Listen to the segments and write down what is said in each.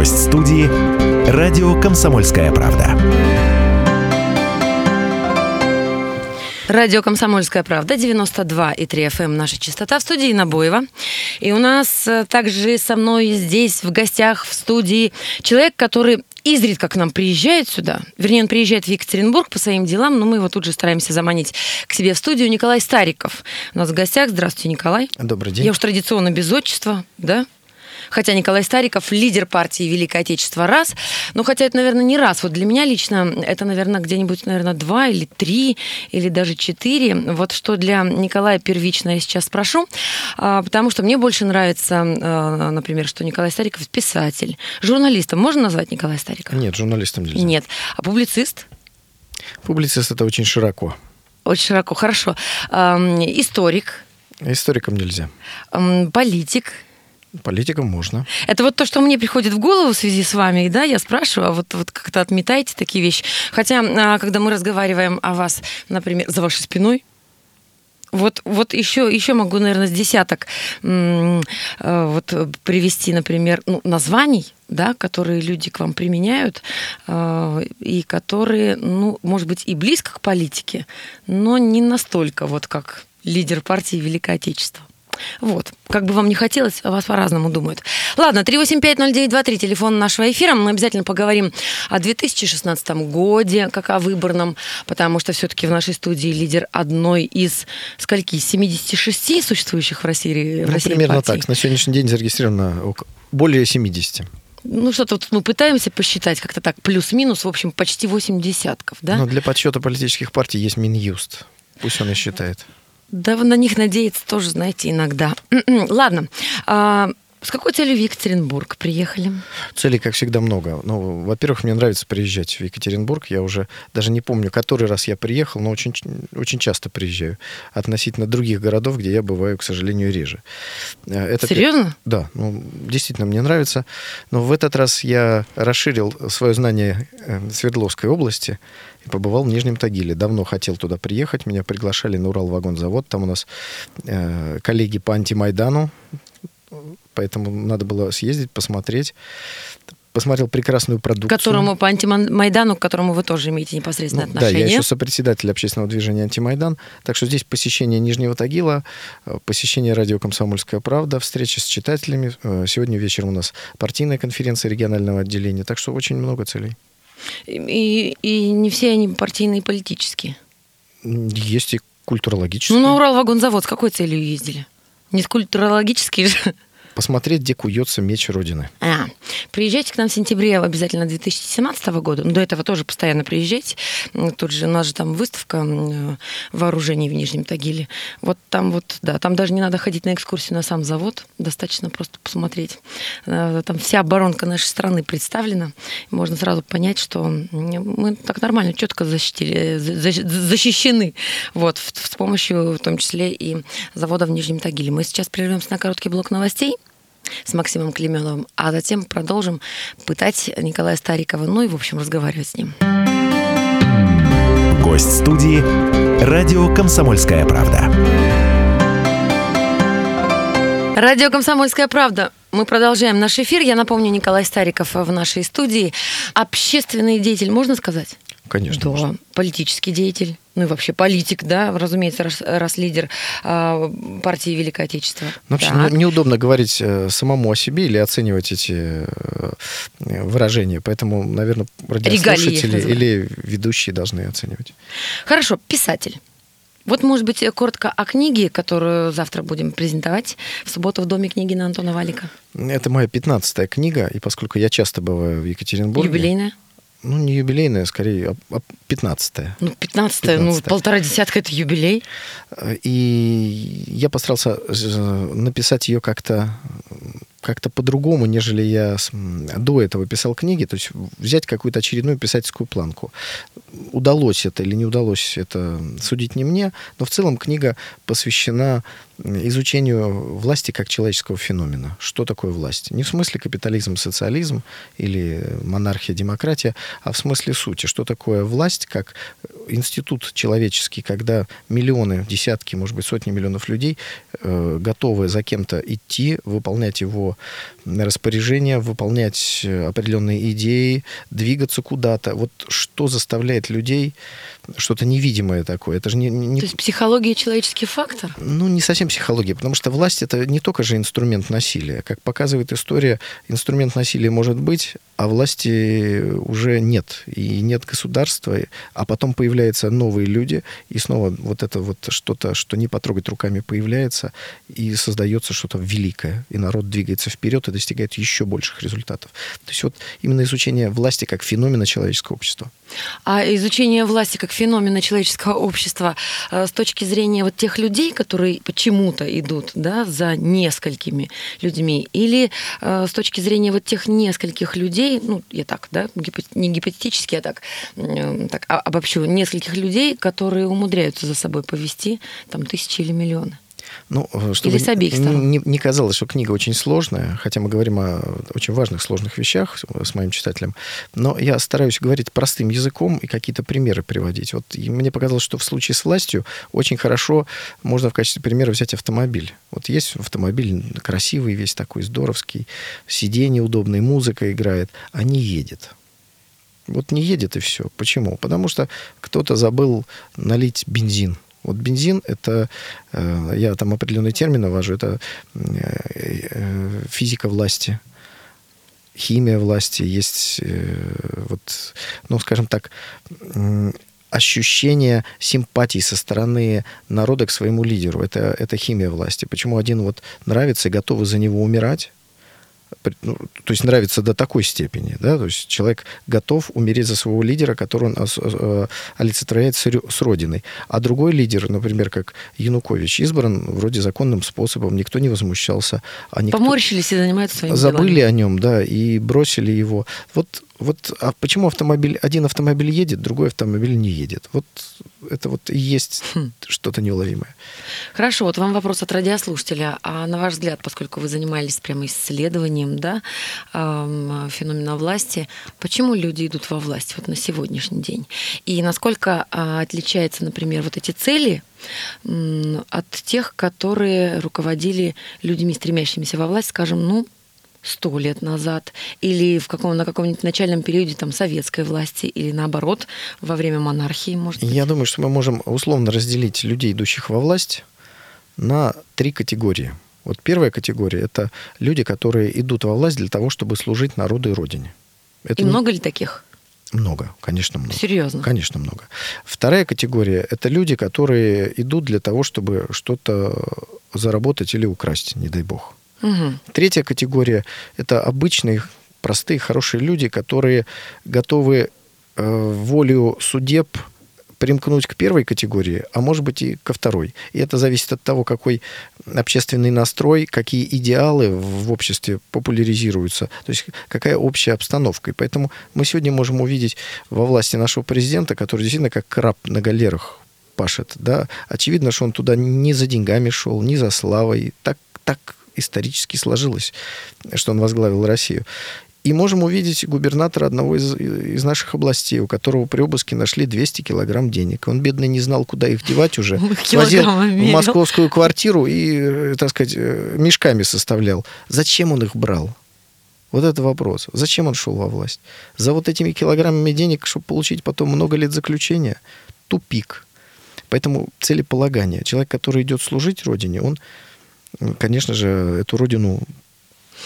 Гость студии «Радио Комсомольская правда». Радио «Комсомольская правда», 92,3 FM, эм, наша частота, в студии Набоева. И у нас э, также со мной здесь в гостях в студии человек, который изредка к нам приезжает сюда. Вернее, он приезжает в Екатеринбург по своим делам, но мы его тут же стараемся заманить к себе в студию. Николай Стариков у нас в гостях. Здравствуйте, Николай. Добрый день. Я уж традиционно без отчества, да? Хотя Николай Стариков лидер партии Великое Отечество раз, но хотя это, наверное, не раз. Вот для меня лично это, наверное, где-нибудь, наверное, два или три, или даже четыре. Вот что для Николая первично я сейчас спрошу, а, потому что мне больше нравится, а, например, что Николай Стариков писатель. Журналистом можно назвать Николая Старикова? Нет, журналистом нельзя. Нет. А публицист? Публицист это очень широко. Очень широко, хорошо. Историк? Историком нельзя. Политик? Политикам можно. Это вот то, что мне приходит в голову в связи с вами, да, я спрашиваю, а вот, вот как-то отметаете такие вещи. Хотя, а, когда мы разговариваем о вас, например, за вашей спиной, вот, вот еще, еще могу, наверное, с десяток э, вот, привести, например, ну, названий, да, которые люди к вам применяют, э, и которые, ну, может быть, и близко к политике, но не настолько, вот как лидер партии Великое Отечество. Вот. Как бы вам не хотелось, вас по-разному думают. Ладно, 3850923, телефон нашего эфира. Мы обязательно поговорим о 2016 годе, как о выборном, потому что все-таки в нашей студии лидер одной из скольки? 76 существующих в России, в ну, России примерно партий. так. На сегодняшний день зарегистрировано более 70. Ну, что-то вот мы пытаемся посчитать как-то так, плюс-минус, в общем, почти 8 десятков, да? Но для подсчета политических партий есть Минюст. Пусть он и считает. Да, на них надеяться тоже, знаете, иногда. Ладно. С какой целью в Екатеринбург приехали? Целей, как всегда, много. Ну, во-первых, мне нравится приезжать в Екатеринбург. Я уже даже не помню, который раз я приехал, но очень, очень часто приезжаю. Относительно других городов, где я бываю, к сожалению, реже. Э, это Серьезно? Да, ну, действительно, мне нравится. Но в этот раз я расширил свое знание э, Свердловской области и побывал в Нижнем Тагиле. Давно хотел туда приехать. Меня приглашали на Урал-вагонзавод. Там у нас э, коллеги по антимайдану. Поэтому надо было съездить, посмотреть посмотрел прекрасную продукцию. К которому по антимайдану, к которому вы тоже имеете непосредственное ну, отношение. Да, я еще сопредседатель общественного движения «Антимайдан». Так что здесь посещение Нижнего Тагила, э, посещение радио «Комсомольская правда», встречи с читателями. Э, сегодня вечером у нас партийная конференция регионального отделения. Так что очень много целей. И, и не все они партийные и политические. Есть и культурологические. Ну, на Урал-вагонзавод с какой целью ездили? Не культурологические же? Посмотреть, где куется меч Родины. А, приезжайте к нам в сентябре обязательно 2017 года. До этого тоже постоянно приезжайте. Тут же у нас же там выставка вооружений в Нижнем Тагиле. Вот там вот, да, там даже не надо ходить на экскурсию на сам завод, достаточно просто посмотреть. Э, там вся оборонка нашей страны представлена. Можно сразу понять, что мы так нормально, четко защитили, защищены вот, с помощью в том числе и завода в Нижнем Тагиле. Мы сейчас прервемся на короткий блок новостей с Максимом Клеменовым, а затем продолжим пытать Николая Старикова, ну и, в общем, разговаривать с ним. Гость студии «Радио Комсомольская правда». Радио «Комсомольская правда». Мы продолжаем наш эфир. Я напомню, Николай Стариков в нашей студии. Общественный деятель, можно сказать? Конечно. Да, можно. политический деятель, ну и вообще политик, да, разумеется, раз, раз лидер э, партии Великое Отечество. Ну, вообще не, неудобно говорить э, самому о себе или оценивать эти э, выражения, поэтому, наверное, радиослушатели или ведущие должны оценивать. Хорошо, писатель. Вот, может быть, коротко о книге, которую завтра будем презентовать в субботу в Доме книги на Антона Валика. Это моя пятнадцатая книга, и поскольку я часто бываю в Екатеринбурге... Юбилейная? Ну, не юбилейная, скорее, а 15-е. Ну, 15-е, ну, полтора десятка – это юбилей. И я постарался э, написать ее как-то как-то по-другому, нежели я до этого писал книги, то есть взять какую-то очередную писательскую планку. Удалось это или не удалось это судить не мне, но в целом книга посвящена изучению власти как человеческого феномена. Что такое власть? Не в смысле капитализм, социализм или монархия, демократия, а в смысле сути. Что такое власть как институт человеческий, когда миллионы, десятки, может быть, сотни миллионов людей э, готовы за кем-то идти, выполнять его распоряжения, выполнять определенные идеи, двигаться куда-то. Вот что заставляет людей что-то невидимое такое. Это же не, не... То есть психология человеческий фактор? Ну, не совсем психология, потому что власть это не только же инструмент насилия. Как показывает история, инструмент насилия может быть, а власти уже нет. И нет государства, а потом появляются новые люди, и снова вот это вот что-то, что не потрогать руками, появляется, и создается что-то великое. И народ двигается вперед и достигает еще больших результатов. То есть вот именно изучение власти как феномена человеческого общества. А изучение власти как феномена человеческого общества э, с точки зрения вот тех людей, которые почему-то идут да, за несколькими людьми, или э, с точки зрения вот тех нескольких людей, ну, я так, да, не гипотетически, я так, так обобщу, нескольких людей, которые умудряются за собой повести там тысячи или миллионы? Ну, э, чтобы Или с обеих сторон? Не, не казалось, что книга очень сложная, хотя мы говорим о очень важных, сложных вещах с моим читателем, но я стараюсь говорить простым языком и какие-то примеры приводить. Вот мне показалось, что в случае с властью очень хорошо можно в качестве примера взять автомобиль. Вот есть автомобиль красивый, весь такой здоровский, сиденье удобное, музыка играет, а не едет. Вот не едет и все. Почему? Потому что кто-то забыл налить бензин вот бензин – это, э, я там определенный термин навожу, это э, э, физика власти, химия власти, есть вот, ну, скажем так, ощущение симпатии со стороны народа к своему лидеру. Это, это химия власти. Почему один вот нравится и готовы за него умирать, ну, то есть нравится до такой степени, да, то есть человек готов умереть за своего лидера, который он э, олицетворяет с родиной. А другой лидер, например, как Янукович, избран вроде законным способом, никто не возмущался. А никто... Поморщились и занимаются своими Забыли делами. о нем, да, и бросили его. Вот вот а почему автомобиль, один автомобиль едет, другой автомобиль не едет? Вот это вот и есть хм. что-то неуловимое. Хорошо, вот вам вопрос от радиослушателя. А на ваш взгляд, поскольку вы занимались прямо исследованием да, феномена власти, почему люди идут во власть вот на сегодняшний день? И насколько а, отличаются, например, вот эти цели от тех, которые руководили людьми, стремящимися во власть, скажем, ну, сто лет назад, или в каком, на каком-нибудь начальном периоде там, советской власти, или наоборот, во время монархии, может быть? Я думаю, что мы можем условно разделить людей, идущих во власть, на три категории. Вот первая категория – это люди, которые идут во власть для того, чтобы служить народу и родине. Это и не... много ли таких? Много, конечно, много. Серьезно? Конечно, много. Вторая категория – это люди, которые идут для того, чтобы что-то заработать или украсть, не дай бог. Угу. Третья категория – это обычные, простые, хорошие люди, которые готовы э, волю судеб примкнуть к первой категории, а может быть и ко второй. И это зависит от того, какой общественный настрой, какие идеалы в обществе популяризируются, то есть какая общая обстановка. И поэтому мы сегодня можем увидеть во власти нашего президента, который действительно как краб на галерах пашет. Да? Очевидно, что он туда не за деньгами шел, не за славой. Так, так исторически сложилось, что он возглавил Россию. И можем увидеть губернатора одного из, из наших областей, у которого при обыске нашли 200 килограмм денег. Он, бедный, не знал, куда их девать уже. Возил в московскую квартиру и, э, так сказать, э, мешками составлял. Зачем он их брал? Вот это вопрос. Зачем он шел во власть? За вот этими килограммами денег, чтобы получить потом много лет заключения? Тупик. Поэтому целеполагание. Человек, который идет служить Родине, он конечно же, эту родину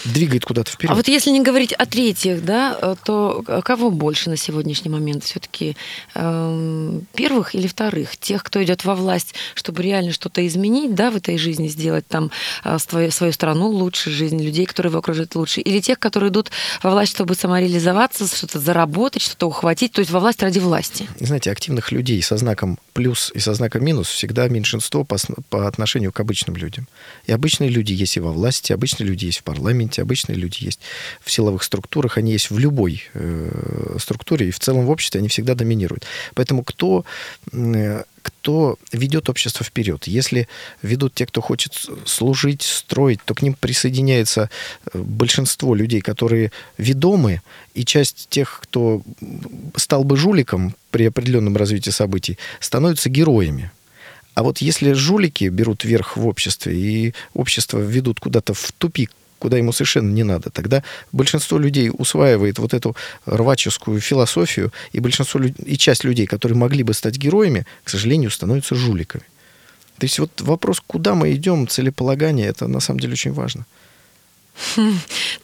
двигает куда-то вперед. А вот если не говорить о третьих, да, э, то кого больше на сегодняшний момент все-таки э, первых или вторых? Тех, кто идет во власть, чтобы реально что-то изменить, да, в этой жизни сделать там э, свою, свою страну лучше, жизнь людей, которые его окружают лучше, или тех, которые идут во власть, чтобы самореализоваться, что-то заработать, что-то ухватить, то есть во власть ради власти. Знаете, активных людей со знаком плюс и со знаком минус всегда меньшинство по, по отношению к обычным людям. И обычные люди есть и во власти, обычные люди есть в парламенте, парламенте, обычные люди есть в силовых структурах, они есть в любой э, структуре, и в целом в обществе они всегда доминируют. Поэтому кто э, кто ведет общество вперед. Если ведут те, кто хочет служить, строить, то к ним присоединяется э, большинство людей, которые ведомы, и часть тех, кто стал бы жуликом при определенном развитии событий, становятся героями. А вот если жулики берут верх в обществе, и общество ведут куда-то в тупик, куда ему совершенно не надо. Тогда большинство людей усваивает вот эту рваческую философию, и большинство и часть людей, которые могли бы стать героями, к сожалению, становятся жуликами. То есть вот вопрос, куда мы идем, целеполагание, это на самом деле очень важно.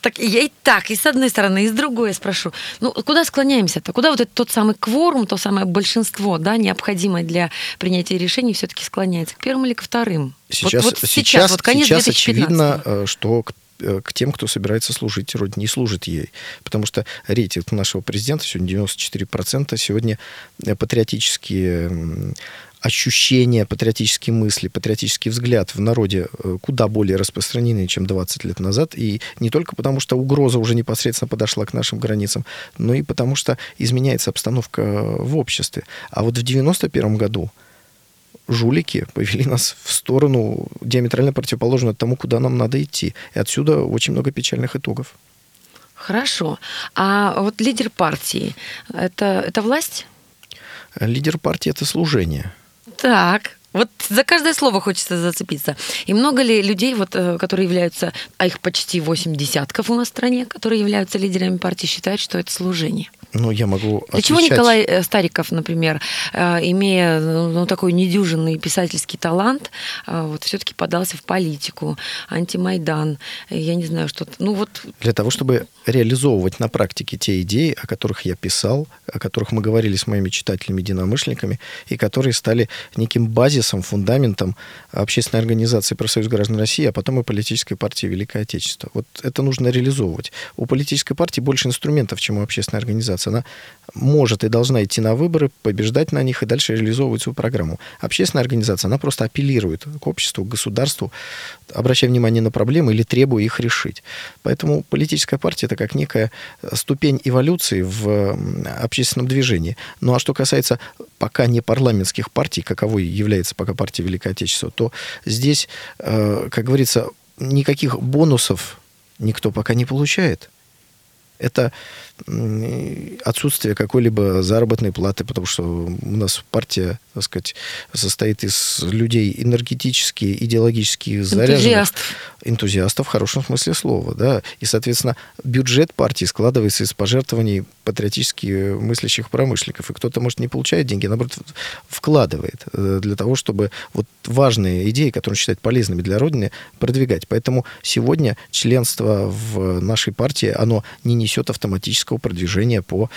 Так я и так, и с одной стороны, и с другой я спрошу. Ну, куда склоняемся-то? Куда вот этот тот самый кворум, то самое большинство, да, необходимое для принятия решений, все-таки склоняется? К первым или ко вторым? Сейчас, вот, вот сейчас, сейчас, вот конец сейчас очевидно, э, что к к тем, кто собирается служить Родине, не служит ей. Потому что рейтинг нашего президента сегодня 94%. Сегодня э, патриотические ощущения, патриотические мысли, патриотический взгляд в народе э, куда более распространены, чем 20 лет назад. И не только потому, что угроза уже непосредственно подошла к нашим границам, но и потому, что изменяется обстановка в обществе. А вот в 91 году жулики повели нас в сторону диаметрально противоположную тому, куда нам надо идти. И отсюда очень много печальных итогов. Хорошо. А вот лидер партии это, это власть? Лидер партии это служение. Так, вот за каждое слово хочется зацепиться. И много ли людей, вот, э, которые являются, а их почти 8 десятков у нас в стране, которые являются лидерами партии, считают, что это служение? Ну, я могу Для чего Николай э, Стариков, например, э, имея ну, такой недюжинный писательский талант, вот все-таки подался в политику, антимайдан, я не знаю, что-то. Ну вот. Для того, чтобы реализовывать на практике те идеи, о которых я писал, о которых мы говорили с моими читателями, единомышленниками, и которые стали неким базисом, фундаментом общественной организации «Профсоюз граждан России», а потом и политической партии «Великое Отечество». Вот это нужно реализовывать. У политической партии больше инструментов, чем у общественной организации. Она может и должна идти на выборы, побеждать на них и дальше реализовывать свою программу. Общественная организация, она просто апеллирует к обществу, к государству, обращая внимание на проблемы или требуя их решить. Поэтому политическая партия это как некая ступень эволюции в общественном движении. Ну а что касается пока не парламентских партий, каковой является пока партия Великое Отечество, то здесь, э, как говорится, никаких бонусов никто пока не получает. Это отсутствие какой-либо заработной платы, потому что у нас партия, так сказать, состоит из людей энергетически, идеологически заряженных. Энтузиастов. Энтузиастов в хорошем смысле слова, да. И, соответственно, бюджет партии складывается из пожертвований патриотически мыслящих промышленников. И кто-то, может, не получает деньги, а наоборот, вкладывает э, для того, чтобы вот важные идеи, которые он считает полезными для Родины, продвигать. Поэтому сегодня членство в нашей партии, оно не несет автоматического логического продвижения по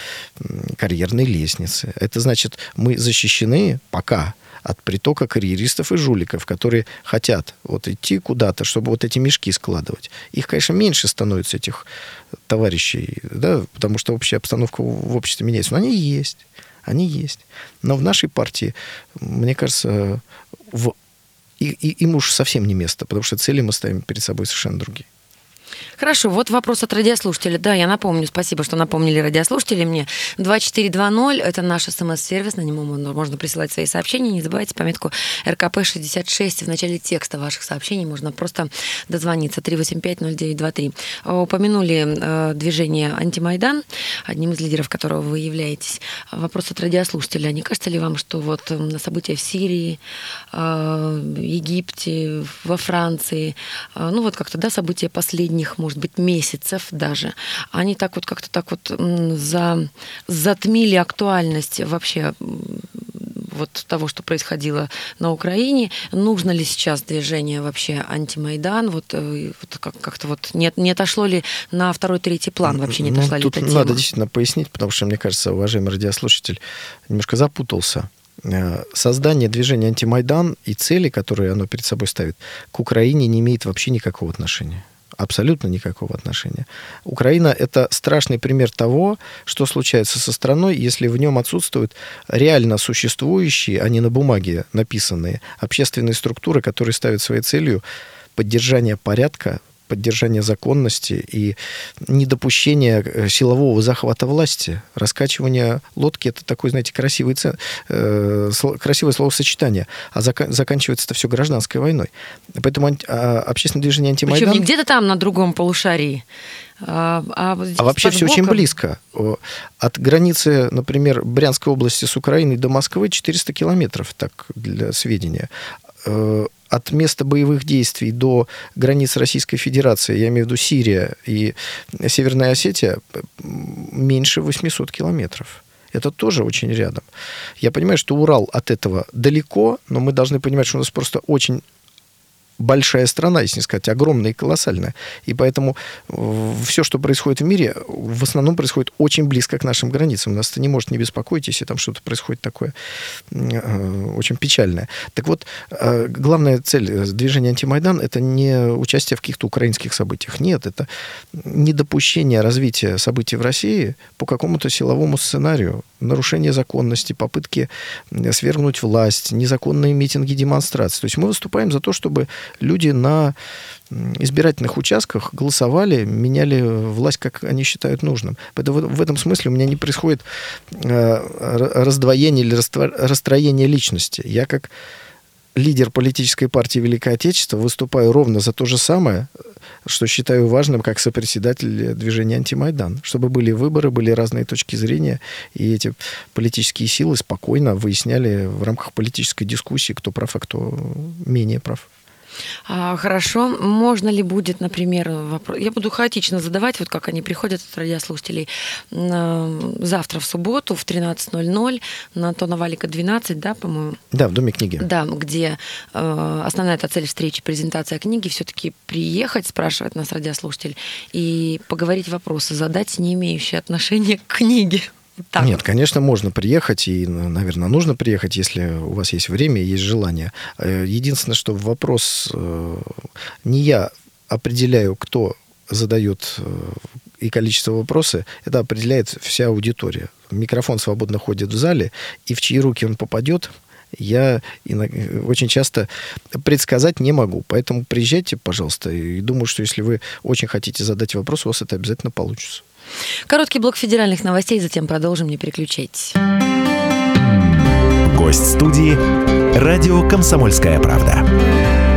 карьерной лестнице. Это значит, мы защищены пока от притока карьеристов и жуликов, которые хотят вот идти куда-то, чтобы вот эти мешки складывать. Их, конечно, меньше становится, этих товарищей, да, потому что общая обстановка в обществе меняется. Но они есть. Они есть. Но в нашей партии, мне кажется, в... и, и, им уж совсем не место, потому что цели мы ставим перед собой совершенно другие. Хорошо, вот вопрос от радиослушателя. Да, я напомню, спасибо, что напомнили радиослушатели мне. 2420 – это наш смс-сервис, на него можно присылать свои сообщения. Не забывайте пометку РКП-66 в начале текста ваших сообщений. Можно просто дозвониться 385-0923. Упомянули э, движение «Антимайдан», одним из лидеров которого вы являетесь. Вопрос от радиослушателя. Не кажется ли вам, что вот э, на события в Сирии, э, Египте, во Франции, ну вот как-то, да, события последних, может быть, месяцев даже, они так вот как-то так вот за, затмили актуальность вообще вот того, что происходило на Украине. Нужно ли сейчас движение вообще антимайдан? Вот, э, вот как-то вот не, не отошло ли на второй, третий план вообще не отошла ну, ли тут эта тема? Надо действительно пояснить, потому что, мне кажется, уважаемый радиослушатель немножко запутался. Э, создание движения антимайдан и цели, которые оно перед собой ставит, к Украине не имеет вообще никакого отношения абсолютно никакого отношения. Украина – это страшный пример того, что случается со страной, если в нем отсутствуют реально существующие, а не на бумаге написанные, общественные структуры, которые ставят своей целью поддержание порядка, поддержание законности и недопущение э, силового захвата власти. Раскачивание лодки – это такое, знаете, красивый, э, красивое словосочетание, а зак, заканчивается это все гражданской войной. Поэтому анти, а, общественное движение антимайдан... Причем не где-то там на другом полушарии, а, а, а вообще все очень близко. От границы, например, Брянской области с Украиной до Москвы 400 километров, так для сведения. От места боевых действий до границ Российской Федерации, я имею в виду Сирия и Северная Осетия, меньше 800 километров. Это тоже очень рядом. Я понимаю, что Урал от этого далеко, но мы должны понимать, что у нас просто очень большая страна, если не сказать, огромная и колоссальная. И поэтому все, что происходит в мире, в основном происходит очень близко к нашим границам. Нас это не может не беспокоить, если там что-то происходит такое э, очень печальное. Так вот, э, главная цель э, движения «Антимайдан» — это не участие в каких-то украинских событиях. Нет, это недопущение развития событий в России по какому-то силовому сценарию, нарушение законности, попытки свергнуть власть, незаконные митинги, демонстрации. То есть мы выступаем за то, чтобы люди на избирательных участках голосовали, меняли власть, как они считают нужным. Поэтому в этом смысле у меня не происходит э, раздвоение или расстроение личности. Я как лидер политической партии Великое Отечество выступаю ровно за то же самое, что считаю важным как сопредседатель движения «Антимайдан», чтобы были выборы, были разные точки зрения, и эти политические силы спокойно выясняли в рамках политической дискуссии, кто прав, а кто менее прав. А, хорошо. Можно ли будет, например, вопрос... Я буду хаотично задавать, вот как они приходят от радиослушателей. Завтра в субботу в 13.00 на Антона Валика 12, да, по-моему? Да, в Доме книги. Да, где э, основная эта цель встречи, презентация книги, все-таки приехать, спрашивает нас радиослушатель, и поговорить вопросы, задать не имеющие отношения к книге. Так. Нет, конечно, можно приехать, и, наверное, нужно приехать, если у вас есть время и есть желание. Э, единственное, что вопрос э, не я определяю, кто задает э, и количество вопросов, это определяет вся аудитория. Микрофон свободно ходит в зале, и в чьи руки он попадет, я очень часто предсказать не могу. Поэтому приезжайте, пожалуйста, и думаю, что если вы очень хотите задать вопрос, у вас это обязательно получится. Короткий блок федеральных новостей, затем продолжим, не переключайтесь. Гость студии «Радио Комсомольская правда».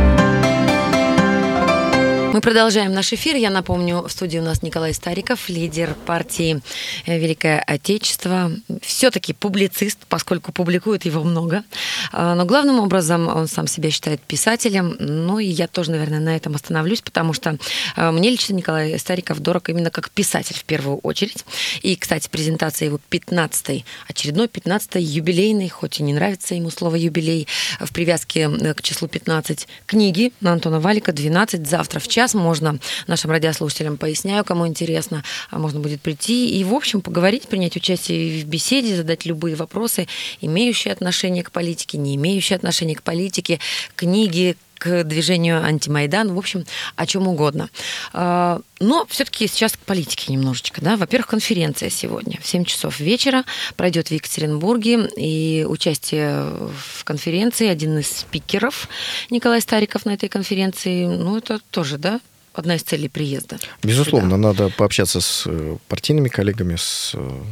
Продолжаем наш эфир. Я напомню, в студии у нас Николай Стариков, лидер партии Великое Отечество. Все-таки публицист, поскольку публикует его много. А, но главным образом он сам себя считает писателем. Ну и я тоже, наверное, на этом остановлюсь, потому что а, мне лично Николай Стариков дорог именно как писатель в первую очередь. И, кстати, презентация его 15-й, очередной 15-й юбилейный, хоть и не нравится ему слово юбилей, в привязке к числу 15 книги на Антона Валика 12 завтра в час можно нашим радиослушателям, поясняю, кому интересно, а можно будет прийти и, в общем, поговорить, принять участие в беседе, задать любые вопросы, имеющие отношение к политике, не имеющие отношения к политике, книги, к движению антимайдан, в общем, о чем угодно. А, но все-таки сейчас к политике немножечко. Да? Во-первых, конференция сегодня в 7 часов вечера пройдет в Екатеринбурге, и участие в конференции, один из спикеров Николай Стариков на этой конференции, ну, это тоже, да, одна из целей приезда. Безусловно, сюда. надо пообщаться с э, партийными коллегами, с э,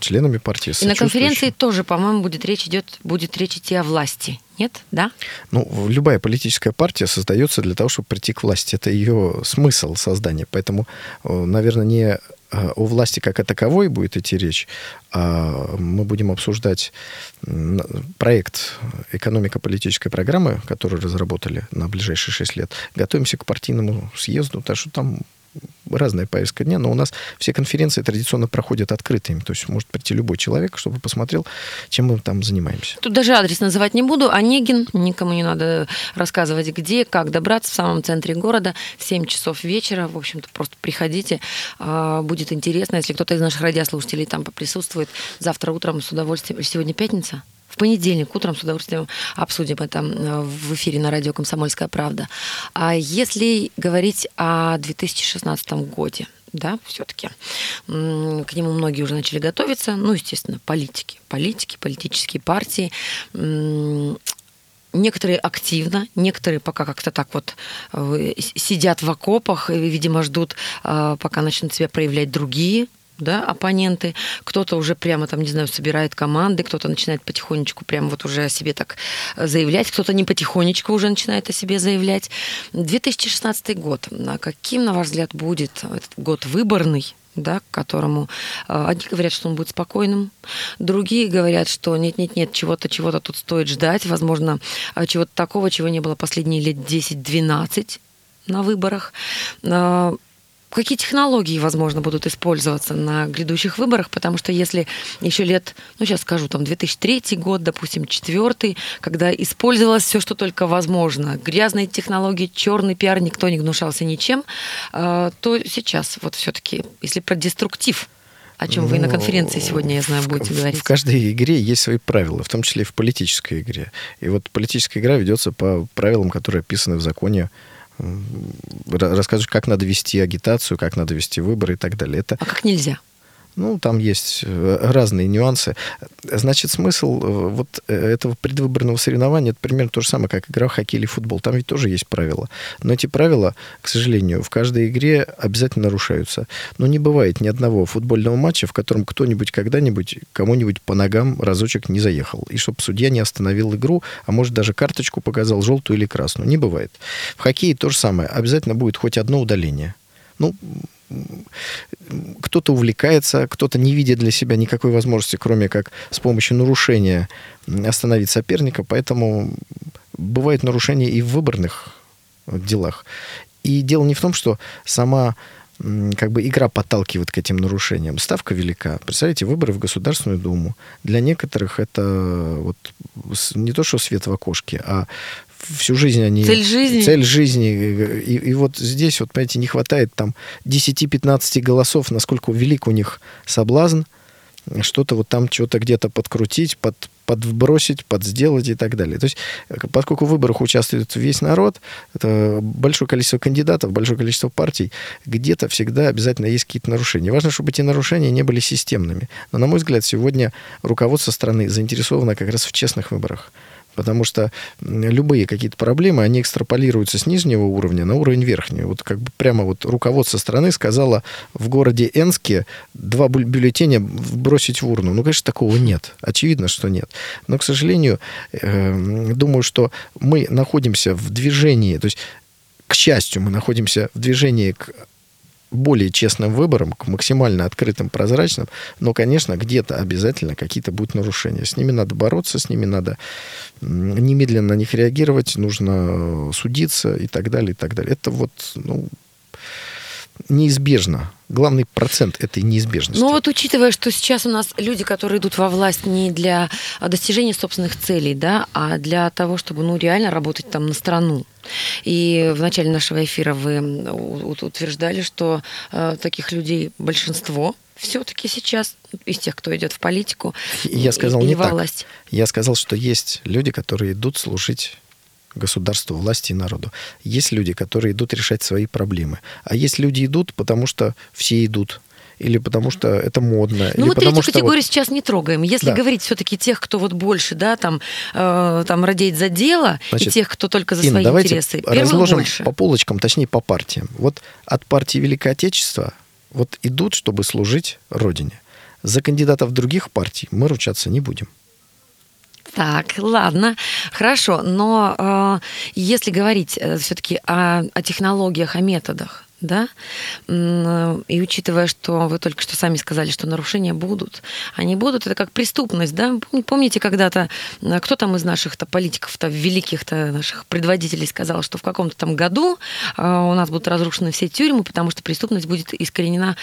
членами партии. С И на конференции тоже, по-моему, будет речь идет, будет речь идти о власти. Нет, да? Ну, любая политическая партия создается для того, чтобы прийти к власти. Это ее смысл создания. Поэтому, э, наверное, не о власти как о таковой будет идти речь, а мы будем обсуждать проект экономико-политической программы, которую разработали на ближайшие шесть лет. Готовимся к партийному съезду, так что там разная повестка дня, но у нас все конференции традиционно проходят открытыми. То есть может прийти любой человек, чтобы посмотрел, чем мы там занимаемся. Тут даже адрес называть не буду. Онегин, никому не надо рассказывать, где, как добраться в самом центре города в 7 часов вечера. В общем-то, просто приходите. А, будет интересно, если кто-то из наших радиослушателей там поприсутствует. Завтра утром с удовольствием. Сегодня пятница? Понедельник утром с удовольствием обсудим это в эфире на радио «Комсомольская правда». А если говорить о 2016 годе, да, все-таки. К нему многие уже начали готовиться. Ну, естественно, политики. Политики, политические партии. Некоторые активно, некоторые пока как-то так вот э, сидят в окопах и, видимо, ждут, э, пока начнут себя проявлять другие да, оппоненты, кто-то уже прямо там, не знаю, собирает команды, кто-то начинает потихонечку прямо вот уже о себе так заявлять, кто-то не потихонечку уже начинает о себе заявлять. 2016 год. А каким, на ваш взгляд, будет этот год выборный? да, к которому э, одни говорят, что он будет спокойным, другие говорят, что нет-нет-нет, чего-то, чего-то тут стоит ждать, возможно, э, чего-то такого, чего не было последние лет 10-12 на выборах. Какие технологии, возможно, будут использоваться на грядущих выборах, потому что если еще лет, ну сейчас скажу, там 2003 год, допустим, четвертый, когда использовалось все, что только возможно, грязные технологии, черный пиар, никто не гнушался ничем, э, то сейчас вот все-таки, если про деструктив, о чем ну, вы на конференции сегодня, я знаю, будете в, говорить. В каждой игре есть свои правила, в том числе и в политической игре. И вот политическая игра ведется по правилам, которые описаны в законе рассказываешь, как надо вести агитацию, как надо вести выборы и так далее. Это... А как нельзя? Ну, там есть э, разные нюансы. Значит, смысл э, вот э, этого предвыборного соревнования, это примерно то же самое, как игра в хоккей или футбол. Там ведь тоже есть правила. Но эти правила, к сожалению, в каждой игре обязательно нарушаются. Но не бывает ни одного футбольного матча, в котором кто-нибудь когда-нибудь кому-нибудь по ногам разочек не заехал. И чтобы судья не остановил игру, а может даже карточку показал, желтую или красную. Не бывает. В хоккее то же самое. Обязательно будет хоть одно удаление. Ну, кто-то увлекается, кто-то не видит для себя никакой возможности, кроме как с помощью нарушения остановить соперника. Поэтому бывают нарушения и в выборных делах. И дело не в том, что сама как бы игра подталкивает к этим нарушениям. Ставка велика. Представляете, выборы в Государственную Думу. Для некоторых это вот не то, что свет в окошке, а всю жизнь они... Цель жизни. Цель жизни. И, и вот здесь, вот, понимаете, не хватает там 10-15 голосов, насколько велик у них соблазн что-то вот там, что-то где-то подкрутить, под, подбросить, подсделать и так далее. То есть, поскольку в выборах участвует весь народ, это большое количество кандидатов, большое количество партий, где-то всегда обязательно есть какие-то нарушения. Важно, чтобы эти нарушения не были системными. Но, на мой взгляд, сегодня руководство страны заинтересовано как раз в честных выборах потому что любые какие-то проблемы, они экстраполируются с нижнего уровня на уровень верхнего. Вот как бы прямо вот руководство страны сказало в городе Энске два бюллетеня бросить в урну. Ну, конечно, такого нет. Очевидно, что нет. Но, к сожалению, э, думаю, что мы находимся в движении, то есть к счастью, мы находимся в движении к более честным выборам, к максимально открытым, прозрачным, но, конечно, где-то обязательно какие-то будут нарушения. С ними надо бороться, с ними надо немедленно на них реагировать, нужно судиться и так далее, и так далее. Это вот, ну, неизбежно. Главный процент этой неизбежности. Ну вот учитывая, что сейчас у нас люди, которые идут во власть не для достижения собственных целей, да, а для того, чтобы ну, реально работать там на страну. И в начале нашего эфира вы утверждали, что э, таких людей большинство все-таки сейчас из тех, кто идет в политику. Я сказал и, не так. Власть. Я сказал, что есть люди, которые идут служить государству, власти и народу. Есть люди, которые идут решать свои проблемы. А есть люди идут, потому что все идут или потому что это модно. Ну или вот потому, третью категорию вот... сейчас не трогаем. Если да. говорить все-таки тех, кто вот больше, да, там, э, там радеет за дело, Значит, и тех, кто только за Инна, свои давайте интересы. разложим больше. по полочкам, точнее по партиям. Вот от партии Великое Отечество вот идут, чтобы служить Родине. За кандидатов других партий мы ручаться не будем. Так, ладно, хорошо. Но э, если говорить э, все-таки о, о технологиях, о методах, да, и учитывая, что вы только что сами сказали, что нарушения будут, они будут, это как преступность, да, помните, когда-то, э, кто там из наших-то политиков-то, великих-то наших предводителей сказал, что в каком-то там году э, у нас будут разрушены все тюрьмы, потому что преступность будет искоренена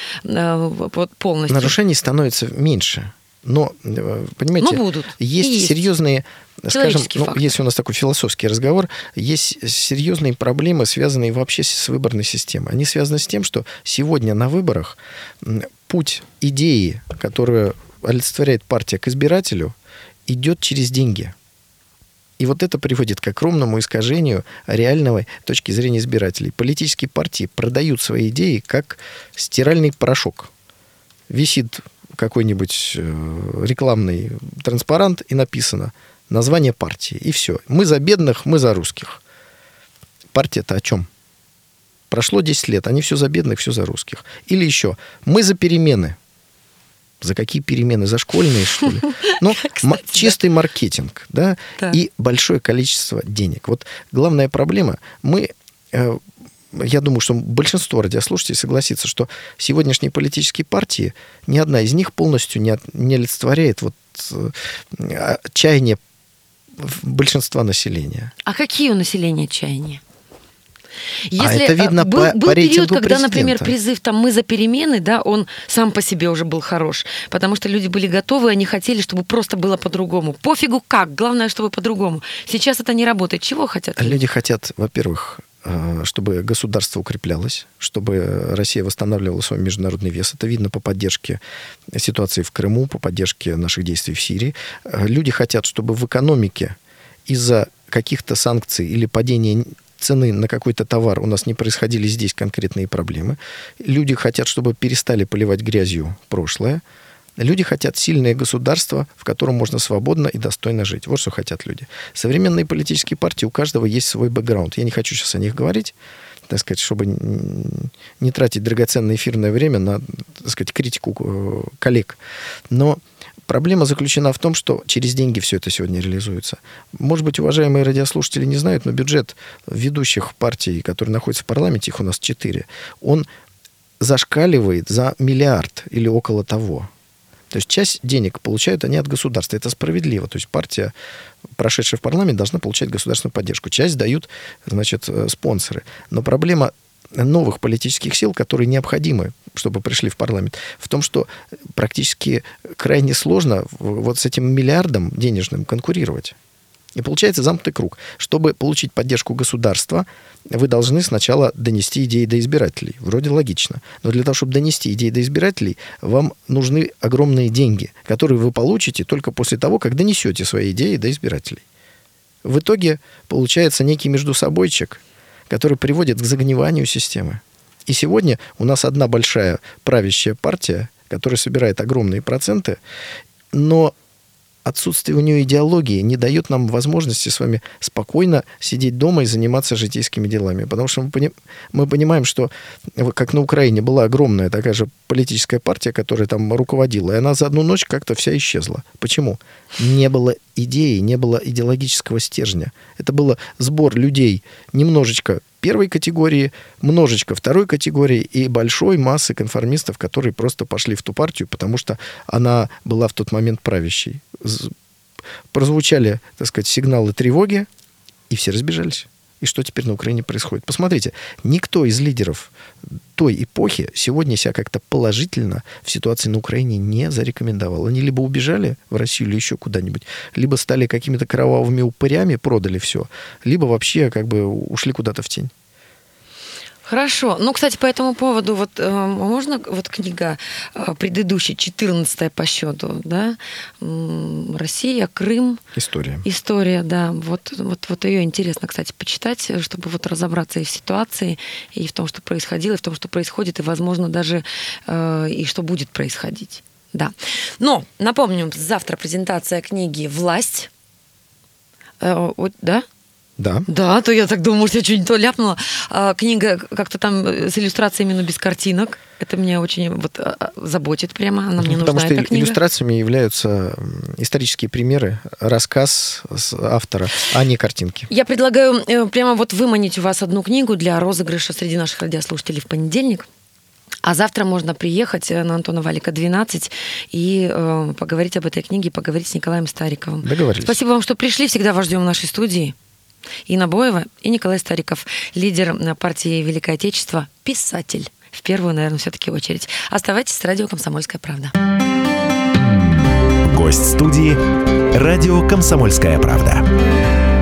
полностью. Нарушений становится меньше. Но, э, понимаете, Но будут. есть, есть серьезные, скажем, ну, если у нас такой философский разговор, есть серьезные проблемы, связанные вообще с выборной системой. Они связаны с тем, что сегодня на выборах путь идеи, которую олицетворяет партия к избирателю, идет через деньги. И вот это приводит к огромному искажению реальной точки зрения избирателей. Политические партии продают свои идеи как стиральный порошок. Висит какой-нибудь э, рекламный транспарант и написано название партии, и все. Мы за бедных, мы за русских. Партия-то о чем? Прошло 10 лет, они все за бедных, все за русских. Или еще, мы за перемены. За какие перемены? За школьные, что ли? Ну, Кстати, чистый маркетинг, да, Так. и большое количество денег. Вот главная проблема, мы э, я думаю, что большинство радиослушателей согласится, что сегодняшние политические партии, ни одна из них полностью не, не олицетворяет вот э, чаяние большинства населения. А какие у населения чаяния? А это видно э, был, по- был по период, когда, например, призыв там мы за перемены, да, он сам по себе уже был хорош, потому что люди были готовы, они хотели, чтобы просто было по-другому. Пофигу как, главное, чтобы по-другому. Сейчас это не работает. Чего хотят? люди? Люди хотят, во-первых, чтобы государство укреплялось, чтобы Россия восстанавливала свой международный вес. Это видно по поддержке ситуации в Крыму, по поддержке наших действий в Сирии. Э, Люди хотят, чтобы в экономике из-за каких-то санкций или падения цены на какой-то товар у нас не происходили здесь конкретные проблемы. Люди хотят, чтобы перестали поливать грязью прошлое. Люди хотят сильное государство, в котором можно свободно и достойно жить. Вот что хотят люди. Современные политические партии, у каждого есть свой бэкграунд. Я не хочу сейчас о них говорить, так сказать, чтобы не тратить драгоценное эфирное время на, так сказать, критику э, коллег. Но проблема заключена в том, что через деньги все это сегодня реализуется. Может быть, уважаемые радиослушатели не знают, но бюджет ведущих партий, которые находятся в парламенте, их у нас четыре, он зашкаливает за миллиард или около того. То есть часть денег получают они от государства. Это справедливо. То есть партия, прошедшая в парламент, должна получать государственную поддержку. Часть дают, значит, э, спонсоры. Но проблема новых политических сил, которые необходимы, чтобы пришли в парламент, в том, что практически крайне сложно вот с этим миллиардом денежным конкурировать. И получается замкнутый круг. Чтобы получить поддержку государства, вы должны сначала донести идеи до избирателей. Вроде логично. Но для того, чтобы донести идеи до избирателей, вам нужны огромные деньги, которые вы получите только после того, как донесете свои идеи до избирателей. В итоге получается некий междусобойчик, который приводит к загниванию системы. И сегодня у нас одна большая правящая партия, которая собирает огромные проценты, но отсутствие у нее идеологии не дает нам возможности с вами спокойно сидеть дома и заниматься житейскими делами. Потому что мы, пони- мы понимаем, что вот как на Украине была огромная такая же политическая партия, которая там руководила, и она за одну ночь как-то вся исчезла. Почему? Не было идеи, не было идеологического стержня. Это был сбор людей немножечко первой категории, множечко второй категории и большой массы конформистов, которые просто пошли в ту партию, потому что она была в тот момент правящей. Прозвучали, так сказать, сигналы тревоги, и все разбежались. И что теперь на Украине происходит? Посмотрите, никто из лидеров той эпохи сегодня себя как-то положительно в ситуации на Украине не зарекомендовал. Они либо убежали в Россию или еще куда-нибудь, либо стали какими-то кровавыми упырями, продали все, либо вообще как бы ушли куда-то в тень. Хорошо. Ну, кстати, по этому поводу, вот э, можно вот книга э, предыдущая, 14 по счету, да, Россия, Крым, История. История, да. Вот, вот, вот ее интересно, кстати, почитать, чтобы вот разобраться и в ситуации, и в том, что происходило, и в том, что происходит, и, возможно, даже э, и что будет происходить. Да. Но, напомню, завтра презентация книги «Власть». Э, вот, да? Да. Да, то я так думаю, может, я что-нибудь то ляпнула. А, книга как-то там э, с иллюстрациями, но без картинок. Это меня очень вот а, а, заботит прямо. Она мне Потому нужна, что эта книга. иллюстрациями являются исторические примеры, рассказ автора, а не картинки. Я предлагаю э, прямо вот выманить у вас одну книгу для розыгрыша среди наших радиослушателей в понедельник. А завтра можно приехать э, на Антона Валика 12 и э, поговорить об этой книге, поговорить с Николаем Стариковым. Договорились. Спасибо вам, что пришли. Всегда вас ждем в нашей студии. Инна Боева и Николай Стариков, лидер э, партии Великое Отечество, писатель. В первую, наверное, все-таки очередь. Оставайтесь с радио «Комсомольская правда». Гость студии «Радио Комсомольская правда».